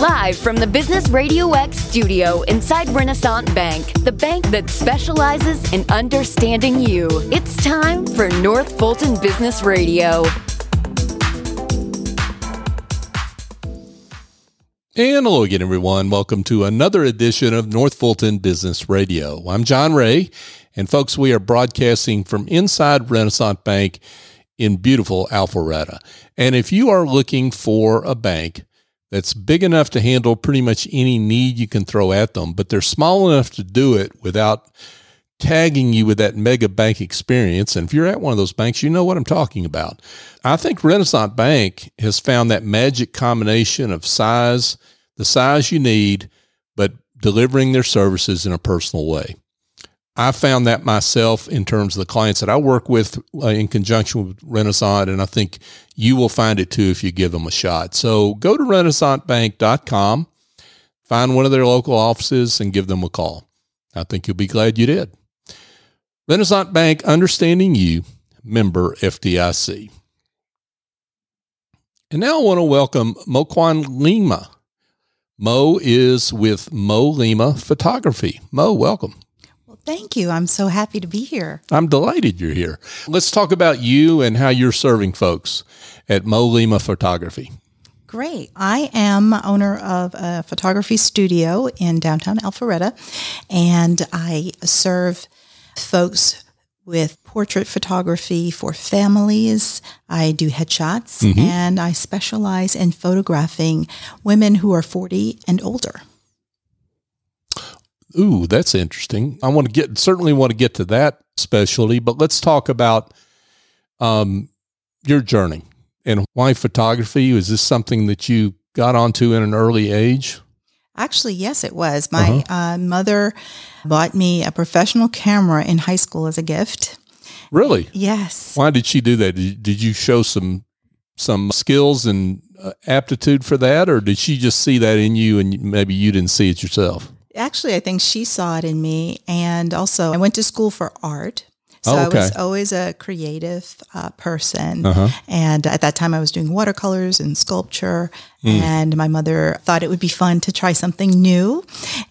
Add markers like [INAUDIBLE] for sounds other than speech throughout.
Live from the Business Radio X studio inside Renaissance Bank, the bank that specializes in understanding you. It's time for North Fulton Business Radio. And hello again, everyone. Welcome to another edition of North Fulton Business Radio. I'm John Ray, and folks, we are broadcasting from inside Renaissance Bank in beautiful Alpharetta. And if you are looking for a bank that's big enough to handle pretty much any need you can throw at them, but they're small enough to do it without tagging you with that mega bank experience. And if you're at one of those banks, you know what I'm talking about. I think Renaissance Bank has found that magic combination of size, the size you need, but delivering their services in a personal way. I found that myself in terms of the clients that I work with uh, in conjunction with Renaissance, and I think you will find it too if you give them a shot. So go to renaissancebank.com, find one of their local offices, and give them a call. I think you'll be glad you did. Renaissance Bank, understanding you, member FDIC. And now I want to welcome Moquan Lima. Mo is with Mo Lima Photography. Mo, welcome. Thank you. I'm so happy to be here. I'm delighted you're here. Let's talk about you and how you're serving folks at Mo Lima Photography. Great. I am owner of a photography studio in downtown Alpharetta, and I serve folks with portrait photography for families. I do headshots mm-hmm. and I specialize in photographing women who are 40 and older. Ooh, that's interesting. I want to get certainly want to get to that specialty, but let's talk about um, your journey and why photography. Was this something that you got onto in an early age? Actually, yes, it was. My uh-huh. uh, mother bought me a professional camera in high school as a gift. Really? Yes. Why did she do that? Did, did you show some some skills and uh, aptitude for that, or did she just see that in you and maybe you didn't see it yourself? Actually, I think she saw it in me, and also I went to school for art. So oh, okay. I was always a creative uh, person. Uh-huh. And at that time, I was doing watercolors and sculpture. Mm. And my mother thought it would be fun to try something new.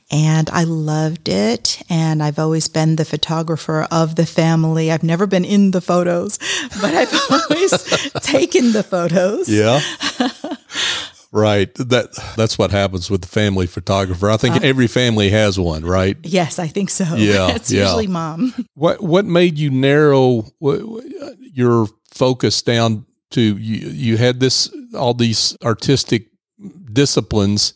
And I loved it. And I've always been the photographer of the family. I've never been in the photos, [LAUGHS] but I've always [LAUGHS] taken the photos. Yeah. [LAUGHS] Right. That that's what happens with the family photographer. I think uh, every family has one, right? Yes, I think so. [LAUGHS] Yeah, it's yeah. usually mom. [LAUGHS] What what made you narrow your focus down to you? You had this all these artistic disciplines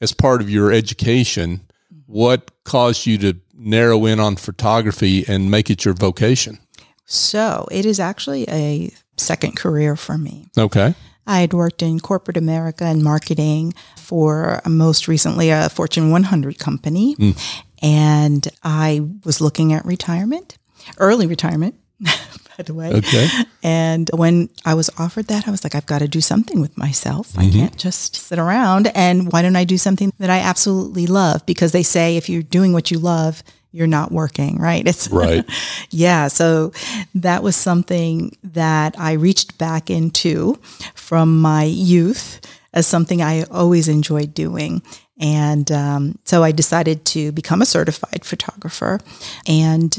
as part of your education. What caused you to narrow in on photography and make it your vocation? So it is actually a second career for me. Okay. I had worked in corporate America and marketing for most recently a Fortune 100 company. Mm. And I was looking at retirement, early retirement, [LAUGHS] by the way. Okay. And when I was offered that, I was like, I've got to do something with myself. Mm-hmm. I can't just sit around. And why don't I do something that I absolutely love? Because they say if you're doing what you love, you're not working, right? It's right. [LAUGHS] yeah. So that was something that I reached back into from my youth as something I always enjoyed doing. And um, so I decided to become a certified photographer and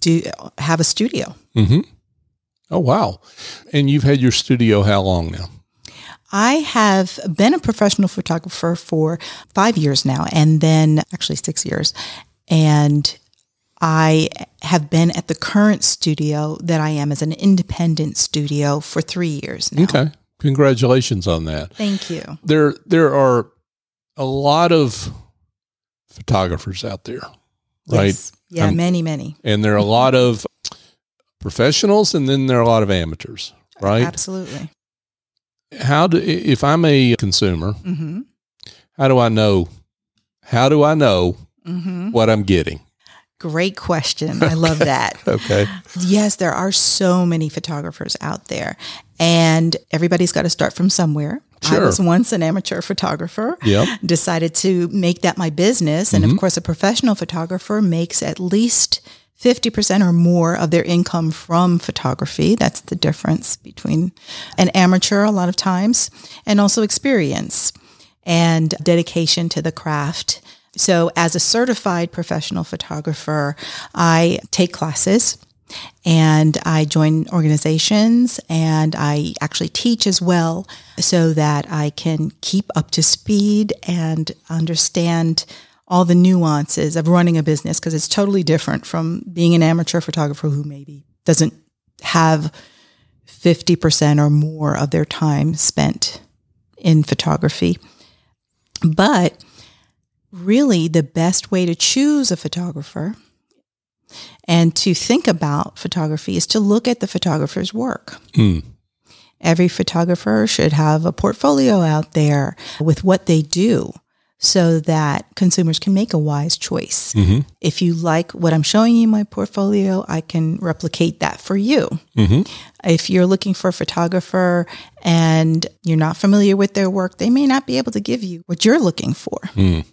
do have a studio. Mm-hmm. Oh, wow. And you've had your studio how long now? I have been a professional photographer for five years now, and then actually six years. And I have been at the current studio that I am as an independent studio for three years now. Okay. Congratulations on that. Thank you. There there are a lot of photographers out there, right? Yes. Yeah, um, many, many. And there are a lot of professionals and then there are a lot of amateurs, right? Absolutely. How do if I'm a consumer, mm-hmm. how do I know how do I know mm-hmm. what I'm getting? Great question. I love that. [LAUGHS] okay. Yes, there are so many photographers out there, and everybody's got to start from somewhere. Sure. I was once an amateur photographer. Yep. Decided to make that my business. And mm-hmm. of course, a professional photographer makes at least 50% or more of their income from photography. That's the difference between an amateur a lot of times and also experience. and dedication to the craft. So, as a certified professional photographer, I take classes and I join organizations and I actually teach as well so that I can keep up to speed and understand all the nuances of running a business because it's totally different from being an amateur photographer who maybe doesn't have 50% or more of their time spent in photography. But really, the best way to choose a photographer and to think about photography is to look at the photographer's work. Mm. Every photographer should have a portfolio out there with what they do so that consumers can make a wise choice. Mm-hmm. If you like what I'm showing you in my portfolio, I can replicate that for you. Mm-hmm. If you're looking for a photographer and you're not familiar with their work, they may not be able to give you what you're looking for. Mm.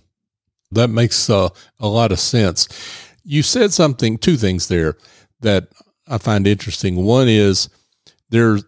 That makes uh, a lot of sense. You said something, two things there that I find interesting. One is there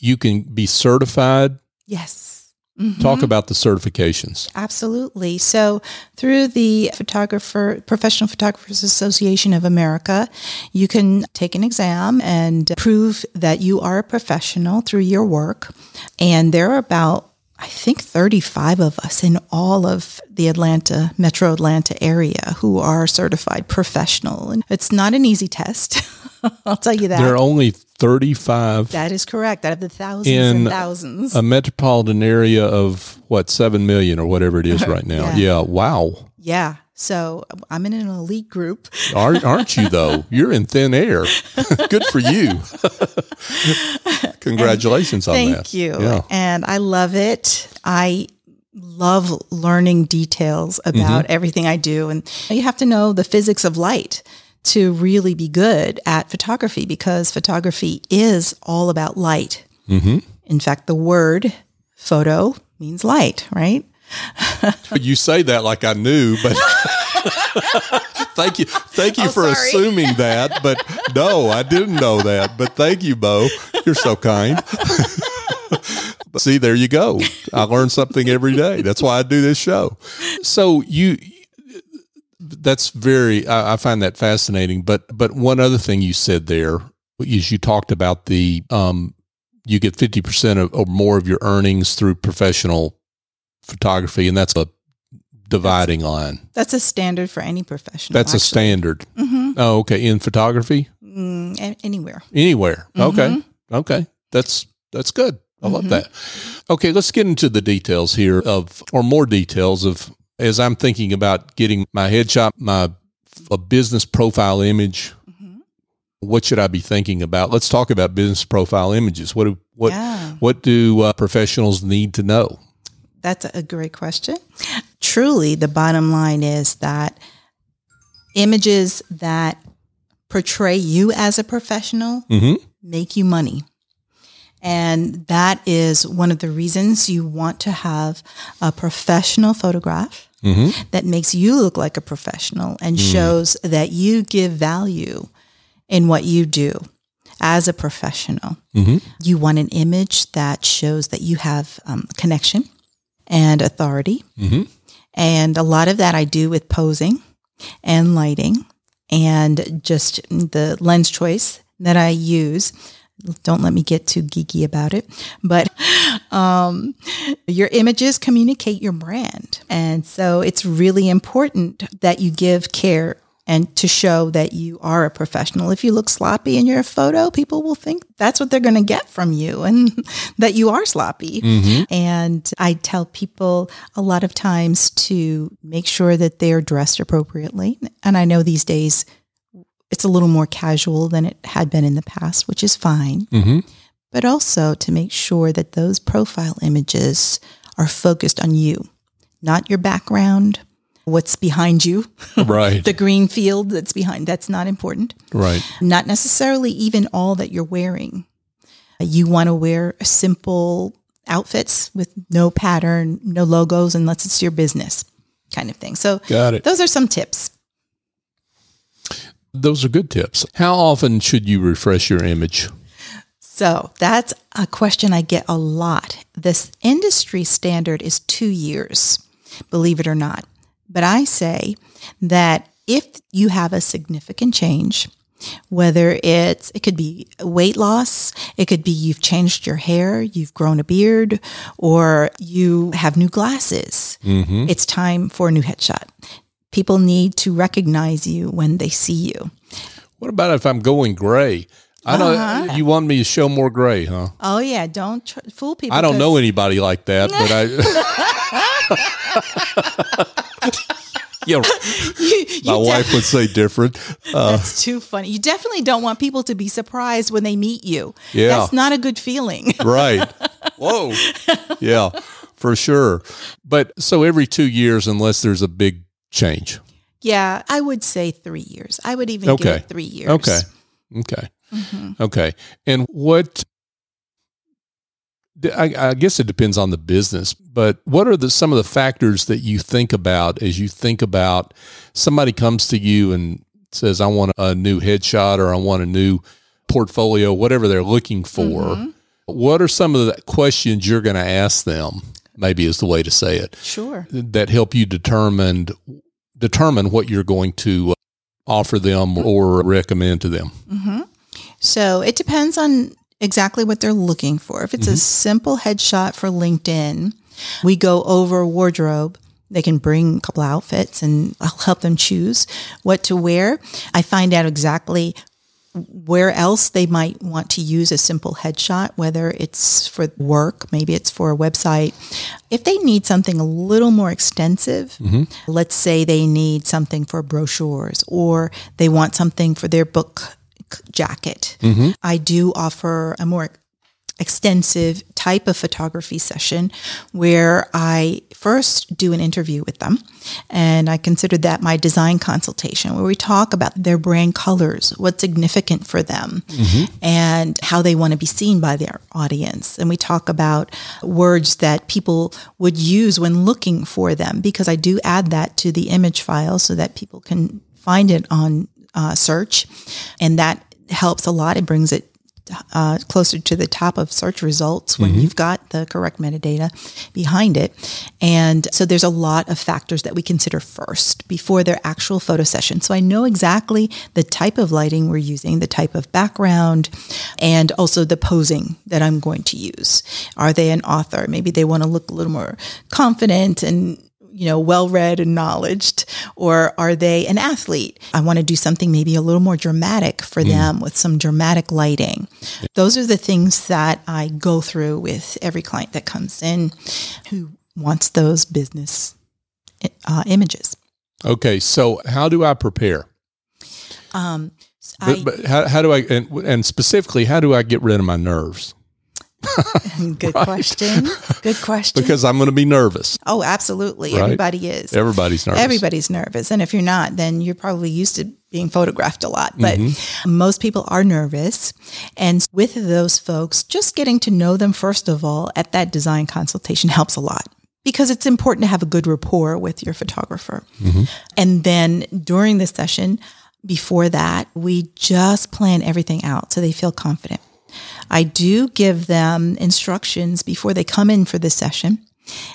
you can be certified. Yes Mm-hmm. Talk about the certifications. Absolutely. So, through the Photographer Professional Photographers Association of America, you can take an exam and prove that you are a professional through your work. And there are about I think 35 of us in all of the Atlanta, metro Atlanta area who are certified professional. And it's not an easy test. [LAUGHS] I'll tell you that. There are only 35. That is correct. Out of the thousands in and thousands. A metropolitan area of what, 7 million or whatever it is [LAUGHS] right now. yeah. yeah. Wow. Yeah. So I'm in an elite group. [LAUGHS] aren't you, though? You're in thin air. [LAUGHS] Good for you. [LAUGHS] Congratulations and on that. Thank you. Yeah. And I love it. I love learning details about mm-hmm. everything I do. And you have to know the physics of light to really be good at photography because photography is all about light. Mm-hmm. In fact, the word photo means light, right? [LAUGHS] you say that like I knew, but [LAUGHS] thank you, thank you oh, for sorry. assuming that. But no, I didn't know that. But thank you, Mo. You're so kind. [LAUGHS] See, there you go. I learn something every day. That's why I do this show. So you that's very I, I, find that fascinating. But but one other thing you said there is you talked about the um you get fifty percent or more of your earnings through professional photography, and that's a dividing that's, line. That's a standard for any professional. That's actually. a standard. Mm-hmm. Oh, okay. In photography, mm, anywhere, anywhere. Mm-hmm. Okay, okay. That's that's good. I love mm-hmm. that. Okay, let's get into the details here of, or more details of as I'm thinking about getting my headshot, my a business profile image, mm-hmm. what should I be thinking about? Let's talk about business profile images. What do what yeah. what do uh, professionals need to know? That's a great question. Truly, the bottom line is that images that portray you as a professional mm-hmm. make you money. And that is one of the reasons you want to have a professional photograph mm-hmm. that makes you look like a professional and mm. shows that you give value in what you do as a professional. Mm-hmm. You want an image that shows that you have um, connection and authority. Mm-hmm. And a lot of that I do with posing and lighting and just the lens choice that I use don't let me get too geeky about it, but [LAUGHS] um, your images communicate your brand. And so it's really important that you give care and to show that you are a professional. If you look sloppy in your photo, people will think that's what they're going to get from you and [LAUGHS] that you are sloppy. Mm-hmm. And I tell people a lot of times to make sure that they're dressed appropriately. And I know these days it's a little more casual than it had been in the past, which is fine. Mm-hmm. But also to make sure that those profile images are focused on you, not your background, what's behind you. [LAUGHS] Right. the green field that's behind. That's not important. Right. Not necessarily even all that you're wearing. You want to wear simple outfits with no pattern, no logos, unless it's your business kind of thing. So Got it. those are some tips. Those are good tips. How often should you refresh your image? So that's a question I get a lot. This industry standard is two years, believe it or not. But I say that if you have a significant change, whether it's it could be weight loss it could be you've changed your hair you've grown a beard or you have new glasses mm-hmm. it's time for a new headshot people need to recognize you when they see you what about if i'm going gray I know uh-huh. you want me to show more gray, huh? Oh yeah, don't tr- fool people. I don't know anybody like that, but I. [LAUGHS] [LAUGHS] [LAUGHS] yeah, [LAUGHS] you, you my wife would say different. [LAUGHS] Uh, that's too funny. You definitely don't want people to be surprised when they meet you. Yeah, that's not a good feeling. right. Whoa. Yeah, for sure. But so every two years, unless there's a big change. Yeah, I would say three years. I would even okay. give it three years. Okay. Okay. Mm-hmm. Okay. And what I, I, guess it depends on the business, but what are the some of the factors that you think about as you think about somebody comes to you and says, "I want a new headshot" or "I want a new portfolio," whatever they're looking for. Mm-hmm. What are some of the questions you're going to ask them? Maybe is the way to say it. Sure. That help you determine determine what you're going to offer them or recommend to them. Mm-hmm. So it depends on exactly what they're looking for. If it's mm-hmm. a simple headshot for LinkedIn, we go over wardrobe. They can bring a couple outfits and I'll help them choose what to wear. I find out exactly where else they might want to use a simple headshot, whether it's for work, maybe it's for a website. If they need something a little more extensive, mm-hmm. let's say they need something for brochures or they want something for their book jacket. Mm-hmm. I do offer a more extensive type of photography session where I first do an interview with them. And I consider that my design consultation, where we talk about their brand colors, what's significant for them, mm-hmm. and how they want to be seen by their audience. And we talk about words that people would use when looking for them, because I do add that to the image file so that people can find it on uh, search, and that helps a lot. It brings it uh, closer to the top of search results when mm-hmm. you've got the correct metadata behind it. And so there's a lot of factors that we consider first before their actual photo session. So I know exactly the type of lighting we're using, the type of background, and also the posing that I'm going to use. Are they an author? Maybe they want to look a little more confident and you know, well read and knowledged, or are they an athlete? I want to do something maybe a little more dramatic for mm. them with some dramatic lighting. Yeah. Those are the things that I go through with every client that comes in who wants those business uh, images. Okay, so how do I prepare? Um, but, I, but how, how do I, and, and specifically, how do I get rid of my nerves? [LAUGHS] Good right? question. Good question. because I'm going to be nervous. Oh, absolutely. Right? Everybody is. Everybody's nervous. Everybody's nervous. And if you're not, then you're probably used to being photographed a lot. But mm-hmm. most people are nervous. And with those folks, just getting to know them, first of all, at that design consultation helps a lot because it's important to have a good rapport with your photographer. Mm-hmm. And then during the session, before that, we just plan everything out so they feel confident. I do give them instructions before they come in for the session.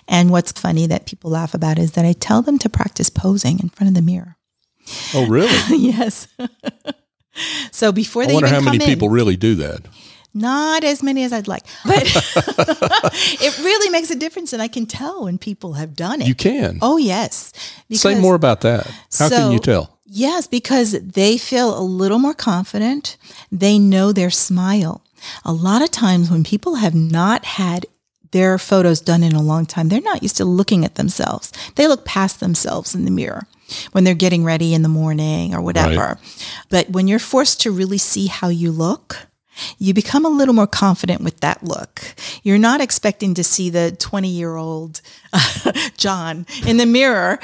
And what's funny that people laugh about is that I tell them to practice posing in front of the mirror. Oh, really? [LAUGHS] yes. so before they I wonder how many in, people really do that. Not as many as I'd like, but [LAUGHS] it really makes a difference, and I can tell when people have done it. You can. Oh yes. Because, Say more about that. How so, can you tell? Yes, because they feel a little more confident. They know their smile a lot of times when people have not had their photos done in a long time, they're not used to looking at themselves. They look past themselves in the mirror when they're getting ready in the morning or whatever. Right. But when you're forced to really see how you look, you become a little more confident with that look. You're not expecting to see the 20 year old uh, [LAUGHS] John in the mirror.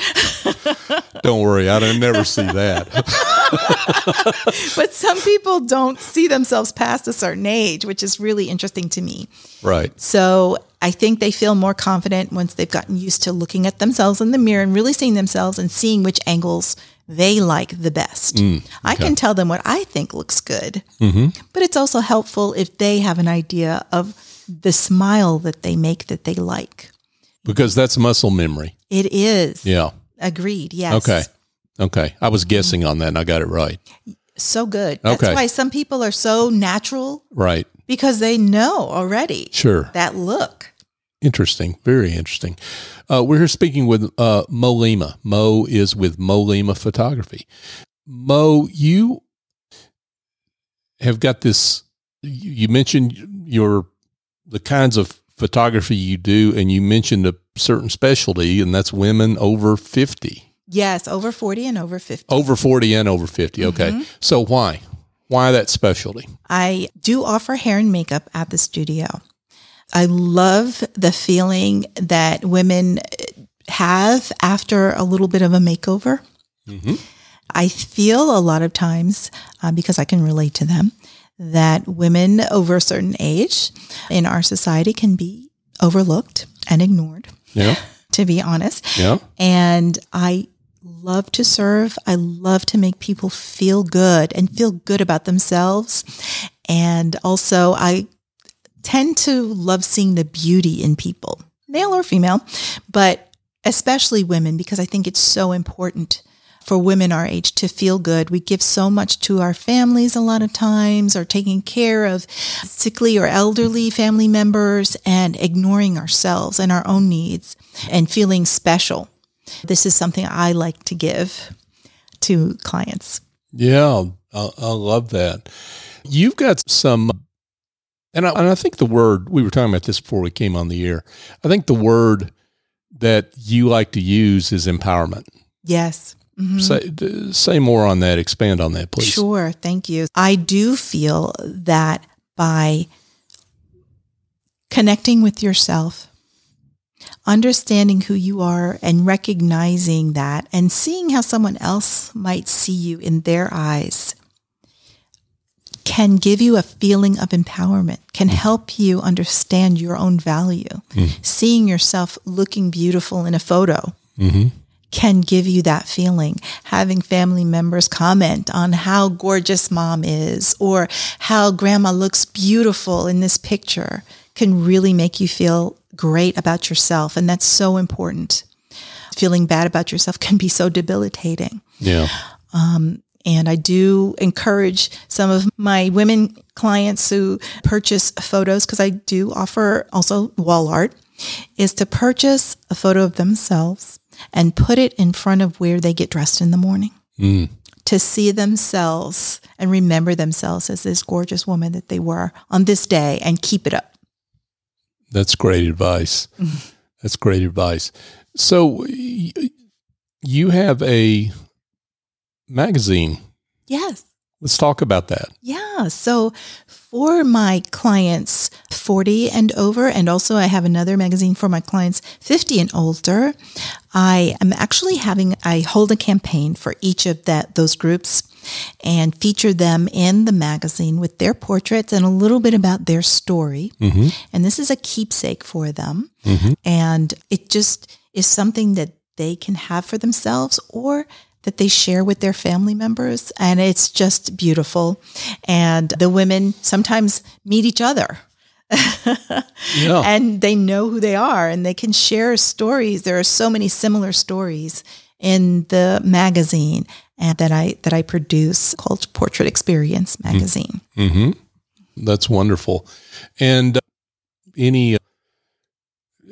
[LAUGHS] don't worry, I don't never see that. [LAUGHS] but some people don't see themselves past a certain age, which is really interesting to me. Right. So I think they feel more confident once they've gotten used to looking at themselves in the mirror and really seeing themselves and seeing which angles they like the best. Mm, okay. I can tell them what I think looks good, mm-hmm. but it's also helpful if they have an idea of the smile that they make that they like. Because that's muscle memory. It is. Yeah. Agreed. Yes. Okay. Okay. I was guessing on that and I got it right. So good. That's okay. why some people are so natural. Right. Because they know already. Sure. That look. Interesting. Very interesting. Uh, we're here speaking with uh, Mo Lima. Mo is with Mo Lima Photography. Mo, you have got this. You mentioned your the kinds of photography you do, and you mentioned a certain specialty, and that's women over fifty. Yes, over 40 and over 50. Over 40 and over 50. Okay. Mm-hmm. So why? Why that specialty? I do offer hair and makeup at the studio. I love the feeling that women have after a little bit of a makeover. Mm-hmm. I feel a lot of times, uh, because I can relate to them, that women over a certain age in our society can be overlooked and ignored. Yeah. [LAUGHS] To be honest. Yeah. And I love to serve. I love to make people feel good and feel good about themselves. And also, I tend to love seeing the beauty in people, male or female, but especially women, because I think it's so important for women our age to feel good. We give so much to our families a lot of times, or taking care of sickly or elderly family members and ignoring ourselves and our own needs and feeling special. This is something I like to give to clients. Yeah, I, I love that. You've got some, and I, and I think the word, we were talking about this before we came on the air. I think the word that you like to use is empowerment. Yes. Mm-hmm. Say, say more on that. Expand on that, please. Sure. Thank you. I do feel that by connecting with yourself, understanding who you are and recognizing that and seeing how someone else might see you in their eyes can give you a feeling of empowerment, can help you understand your own value. Mm. Seeing yourself looking beautiful in a photo mm-hmm. can give you that feeling. Having family members comment on how gorgeous mom is or how grandma looks beautiful in this picture can really make you feel great about yourself. And that's so important. Feeling bad about yourself [LAUGHS] can be so debilitating. Yeah. Um, and I do encourage some of my women clients who purchase photos, because I do offer also wall art, is to purchase a photo of themselves and put it in front of where they get dressed in the morning. Mm. To see themselves and remember themselves as this gorgeous woman that they were on this day and keep it up. That's great advice. [LAUGHS] That's great advice. So you have a magazine. Yes. Let's talk about that. Yeah. So for my clients 40 and over, and also I have another magazine for my clients 50 and older, I am actually having, I hold a campaign for each of that, those groups and feature them in the magazine with their portraits and a little bit about their story. Mm-hmm. And this is a keepsake for them. Mm-hmm. And it just is something that they can have for themselves or that they share with their family members. And it's just beautiful. And the women sometimes meet each other. [LAUGHS] yeah. And they know who they are and they can share stories. There are so many similar stories in the magazine and that I that I produce called Portrait Experience magazine. Mm-hmm. That's wonderful. And uh, any uh,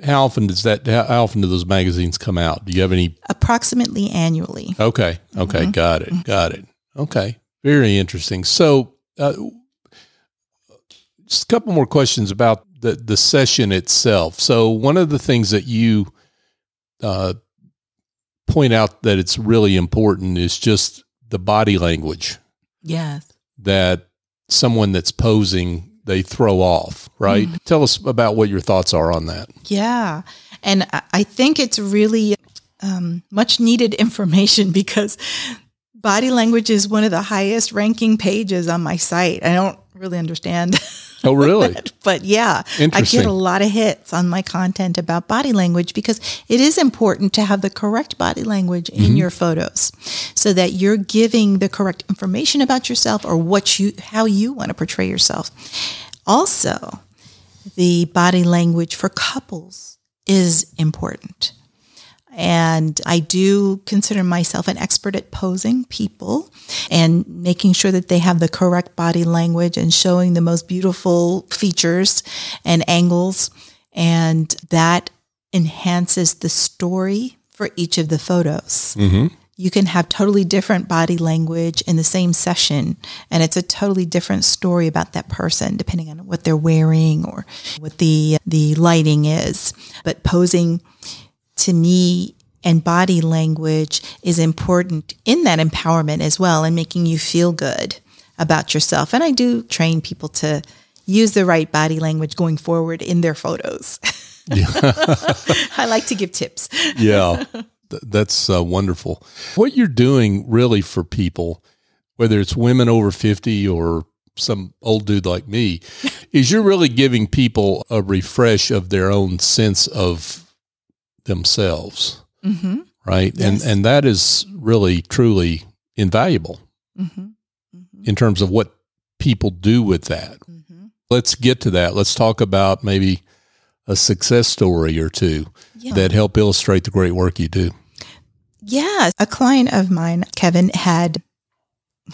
how often does that how often do those magazines come out? Do you have any approximately annually? Okay. Okay, mm-hmm. got it. Got it. Okay. Very interesting. So uh, just a couple more questions about the the session itself. So one of the things that you uh, point out that it's really important is just the body language. Yes. That someone that's posing they throw off, right? Mm. Tell us about what your thoughts are on that. Yeah. And I think it's really um, much needed information [LAUGHS] because body language is one of the highest ranking pages on my site. I don't really understand [LAUGHS] Oh, [LAUGHS] really? but yeah, I get a lot of hits on my content about body language because it is important to have the correct body language in mm-hmm. your photos so that you're giving the correct information about yourself or what you how you want to portray yourself. Also, the body language for couples is important. And I do consider myself an expert at posing people and making sure that they have the correct body language and showing the most beautiful features and angles. And that enhances the story for each of the photos. Mm-hmm. You can have totally different body language in the same session, and it's a totally different story about that person, depending on what they're wearing or what the the lighting is. But posing to me and body language is important in that empowerment as well and making you feel good about yourself. And I do train people to use the right body language going forward in their photos. [LAUGHS] I like to give tips. yeah, that's uh, wonderful. What you're doing really for people, whether it's women over 50 or some old dude like me, is you're really giving people a refresh of their own sense of themselves. Mm-hmm. Right. Yes. And, and that is really, truly invaluable mm-hmm. Mm-hmm. in terms of what people do with that. Mm-hmm. Let's get to that. Let's talk about maybe a success story or two yeah. that help illustrate the great work you do. Yeah. A client of mine, Kevin, had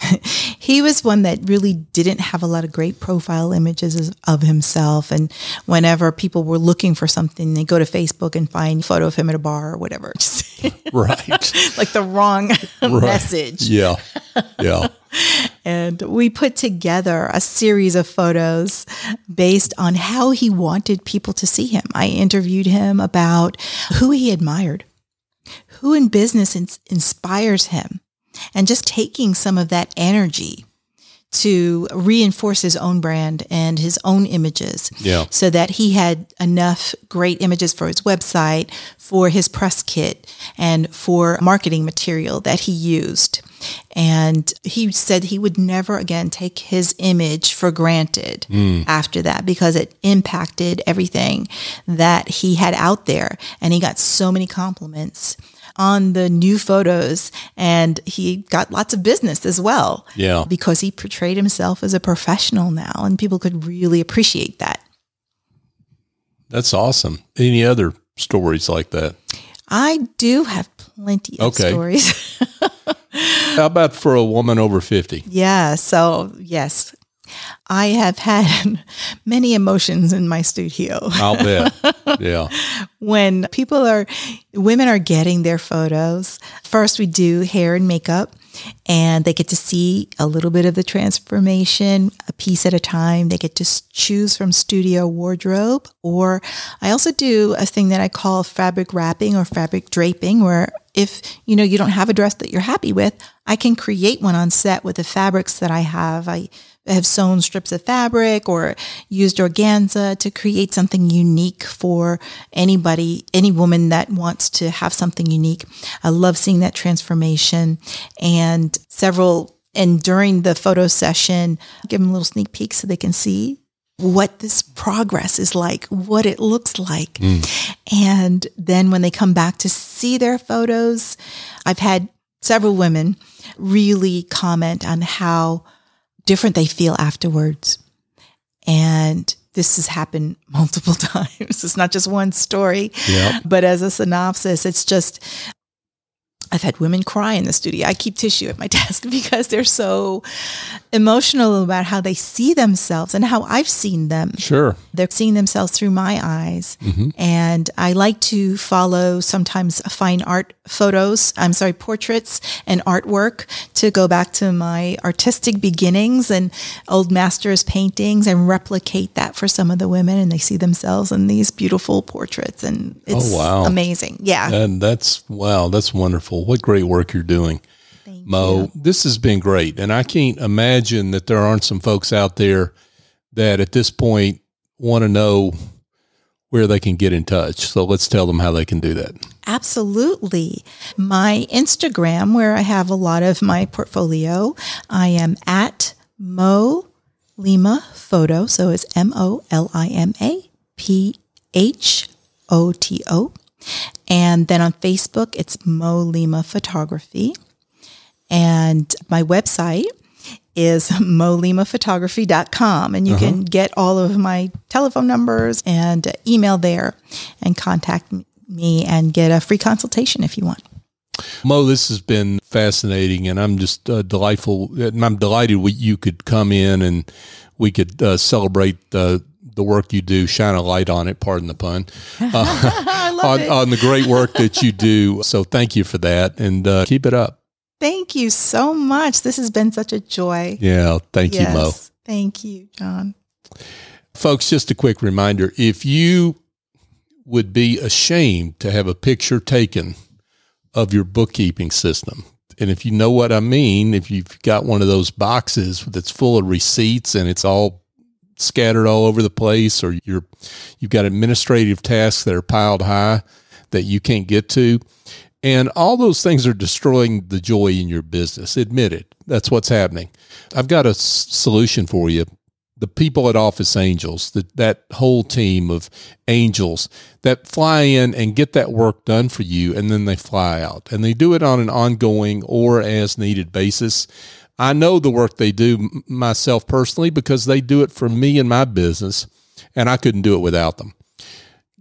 [LAUGHS] he was one that really didn't have a lot of great profile images of himself. And whenever people were looking for something, they go to Facebook and find a photo of him at a bar or whatever. [LAUGHS] right. [LAUGHS] like the wrong right. message. Yeah. Yeah. and we put together a series of photos based on how he wanted people to see him. I interviewed him about who he admired, who in business inspires him and just taking some of that energy to reinforce his own brand and his own images yeah. so that he had enough great images for his website, for his press kit, and for marketing material that he used. And he said he would never again take his image for granted mm. after that because it impacted everything that he had out there. And he got so many compliments on the new photos and he got lots of business as well. Yeah. Because he portrayed himself as a professional now and people could really appreciate that. That's awesome. Any other stories like that? I do have plenty of okay. stories. [LAUGHS] How about for a woman over 50? Yeah. So, yes, I have had [LAUGHS] many emotions in my studio. I'll bet. [LAUGHS] Yeah. when people are, women are getting their photos, first we do hair and makeup and they get to see a little bit of the transformation a piece at a time. They get to choose from studio wardrobe, or I also do a thing that I call fabric wrapping or fabric draping, where if you know you don't have a dress that you're happy with, I can create one on set with the fabrics that I have. I have sewn strips of fabric or used organza to create something unique for anybody, any woman that wants to have something unique. I love seeing that transformation and several and during the photo session, give them a little sneak peek so they can see what this progress is like, what it looks like. Mm. And then when they come back to see their photos, I've had several women really comment on how different they feel afterwards. And this has happened multiple [LAUGHS] times. It's not just one story, yep. but as a synopsis, it's just I've had women cry in the studio. I keep tissue at my [LAUGHS] desk because they're so emotional about how they see themselves and how I've seen them. Sure. They're seeing themselves through my eyes. Mm-hmm. And I like to follow sometimes fine art photos, I'm sorry, portraits and artwork to go back to my artistic beginnings and old masters paintings and replicate that for some of the women and they see themselves in these beautiful portraits and it's oh, wow. amazing. Yeah. And that's wow, that's wonderful. What great work you're doing. Thank Mo, you. this has been great. And I can't imagine that there aren't some folks out there that at this point want to know where they can get in touch. So let's tell them how they can do that. Absolutely. My Instagram, where I have a lot of my portfolio, I am at Mo Lima Photo. So it's M O L I M A P H O T O. And then on Facebook, it's Mo Lima Photography. And my website is molimaphotography.com. And you uh-huh. can get all of my telephone numbers and email there and contact me and get a free consultation if you want. Mo, this has been fascinating, and I'm just uh, delightful. I'm delighted we, you could come in and we could uh, celebrate uh, the work you do, shine a light on it. Pardon the pun. [LAUGHS] Uh, [LAUGHS] on, on, the great work that you do. [LAUGHS] So thank you for that, and uh, keep it up. Thank you so much. This has been such a joy. Yeah, thank yes. you, Mo. Thank you, John. Folks, just a quick reminder if you would be ashamed to have a picture taken of your bookkeeping system, and if you know what I mean, if you've got one of those boxes that's full of receipts and it's all scattered all over the place, or you're you've got administrative tasks that are piled high that you can't get to, and all those things are destroying the joy in your business. Admit it. That's what's happening. I've got a s- solution for you. The people at Office Angels, that, that whole team of angels that fly in and get that work done for you, and then they fly out. And they do it on an ongoing or as needed basis. I know the work they do myself personally because they do it for me and my business, and I couldn't do it without them.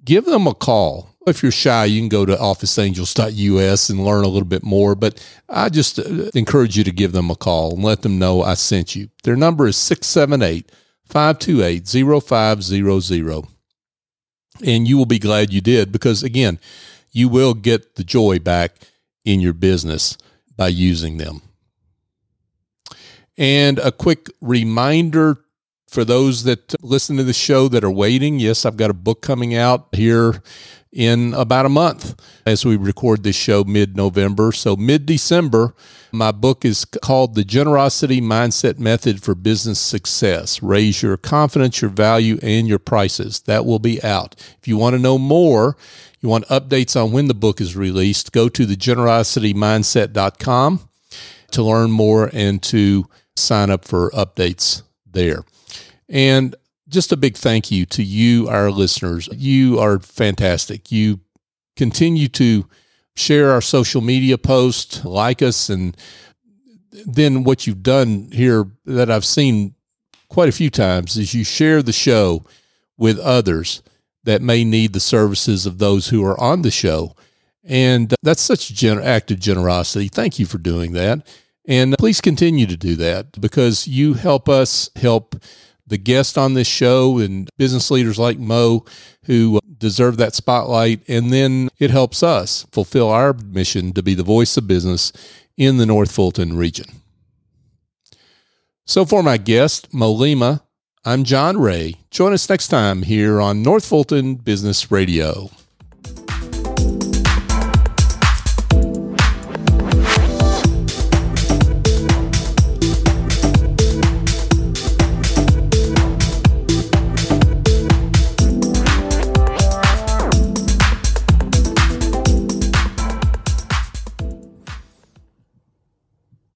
Give them a call if you're shy, you can go to officeangels.us and learn a little bit more. But I just uh, encourage you to give them a call and let them know I sent you. Their number is 678 528 0500. And you will be glad you did because, again, you will get the joy back in your business by using them. And a quick reminder for those that listen to the show that are waiting, yes, I've got a book coming out here in about a month as we record this show mid November. So, mid December, my book is called The Generosity Mindset Method for Business Success Raise Your Confidence, Your Value, and Your Prices. That will be out. If you want to know more, you want updates on when the book is released, go to thegenerositymindset.com to learn more and to sign up for updates there. And just a big thank you to you, our listeners. You are fantastic. You continue to share our social media posts, like us, and then what you've done here that I've seen quite a few times is you share the show with others that may need the services of those who are on the show. And that's such a act of generosity. Thank you for doing that. And please continue to do that because you help us help the guests on this show and business leaders like Mo who deserve that spotlight. And then it helps us fulfill our mission to be the voice of business in the North Fulton region. So for my guest, Mo Lima, I'm John Ray. Join us next time here on North Fulton Business Radio.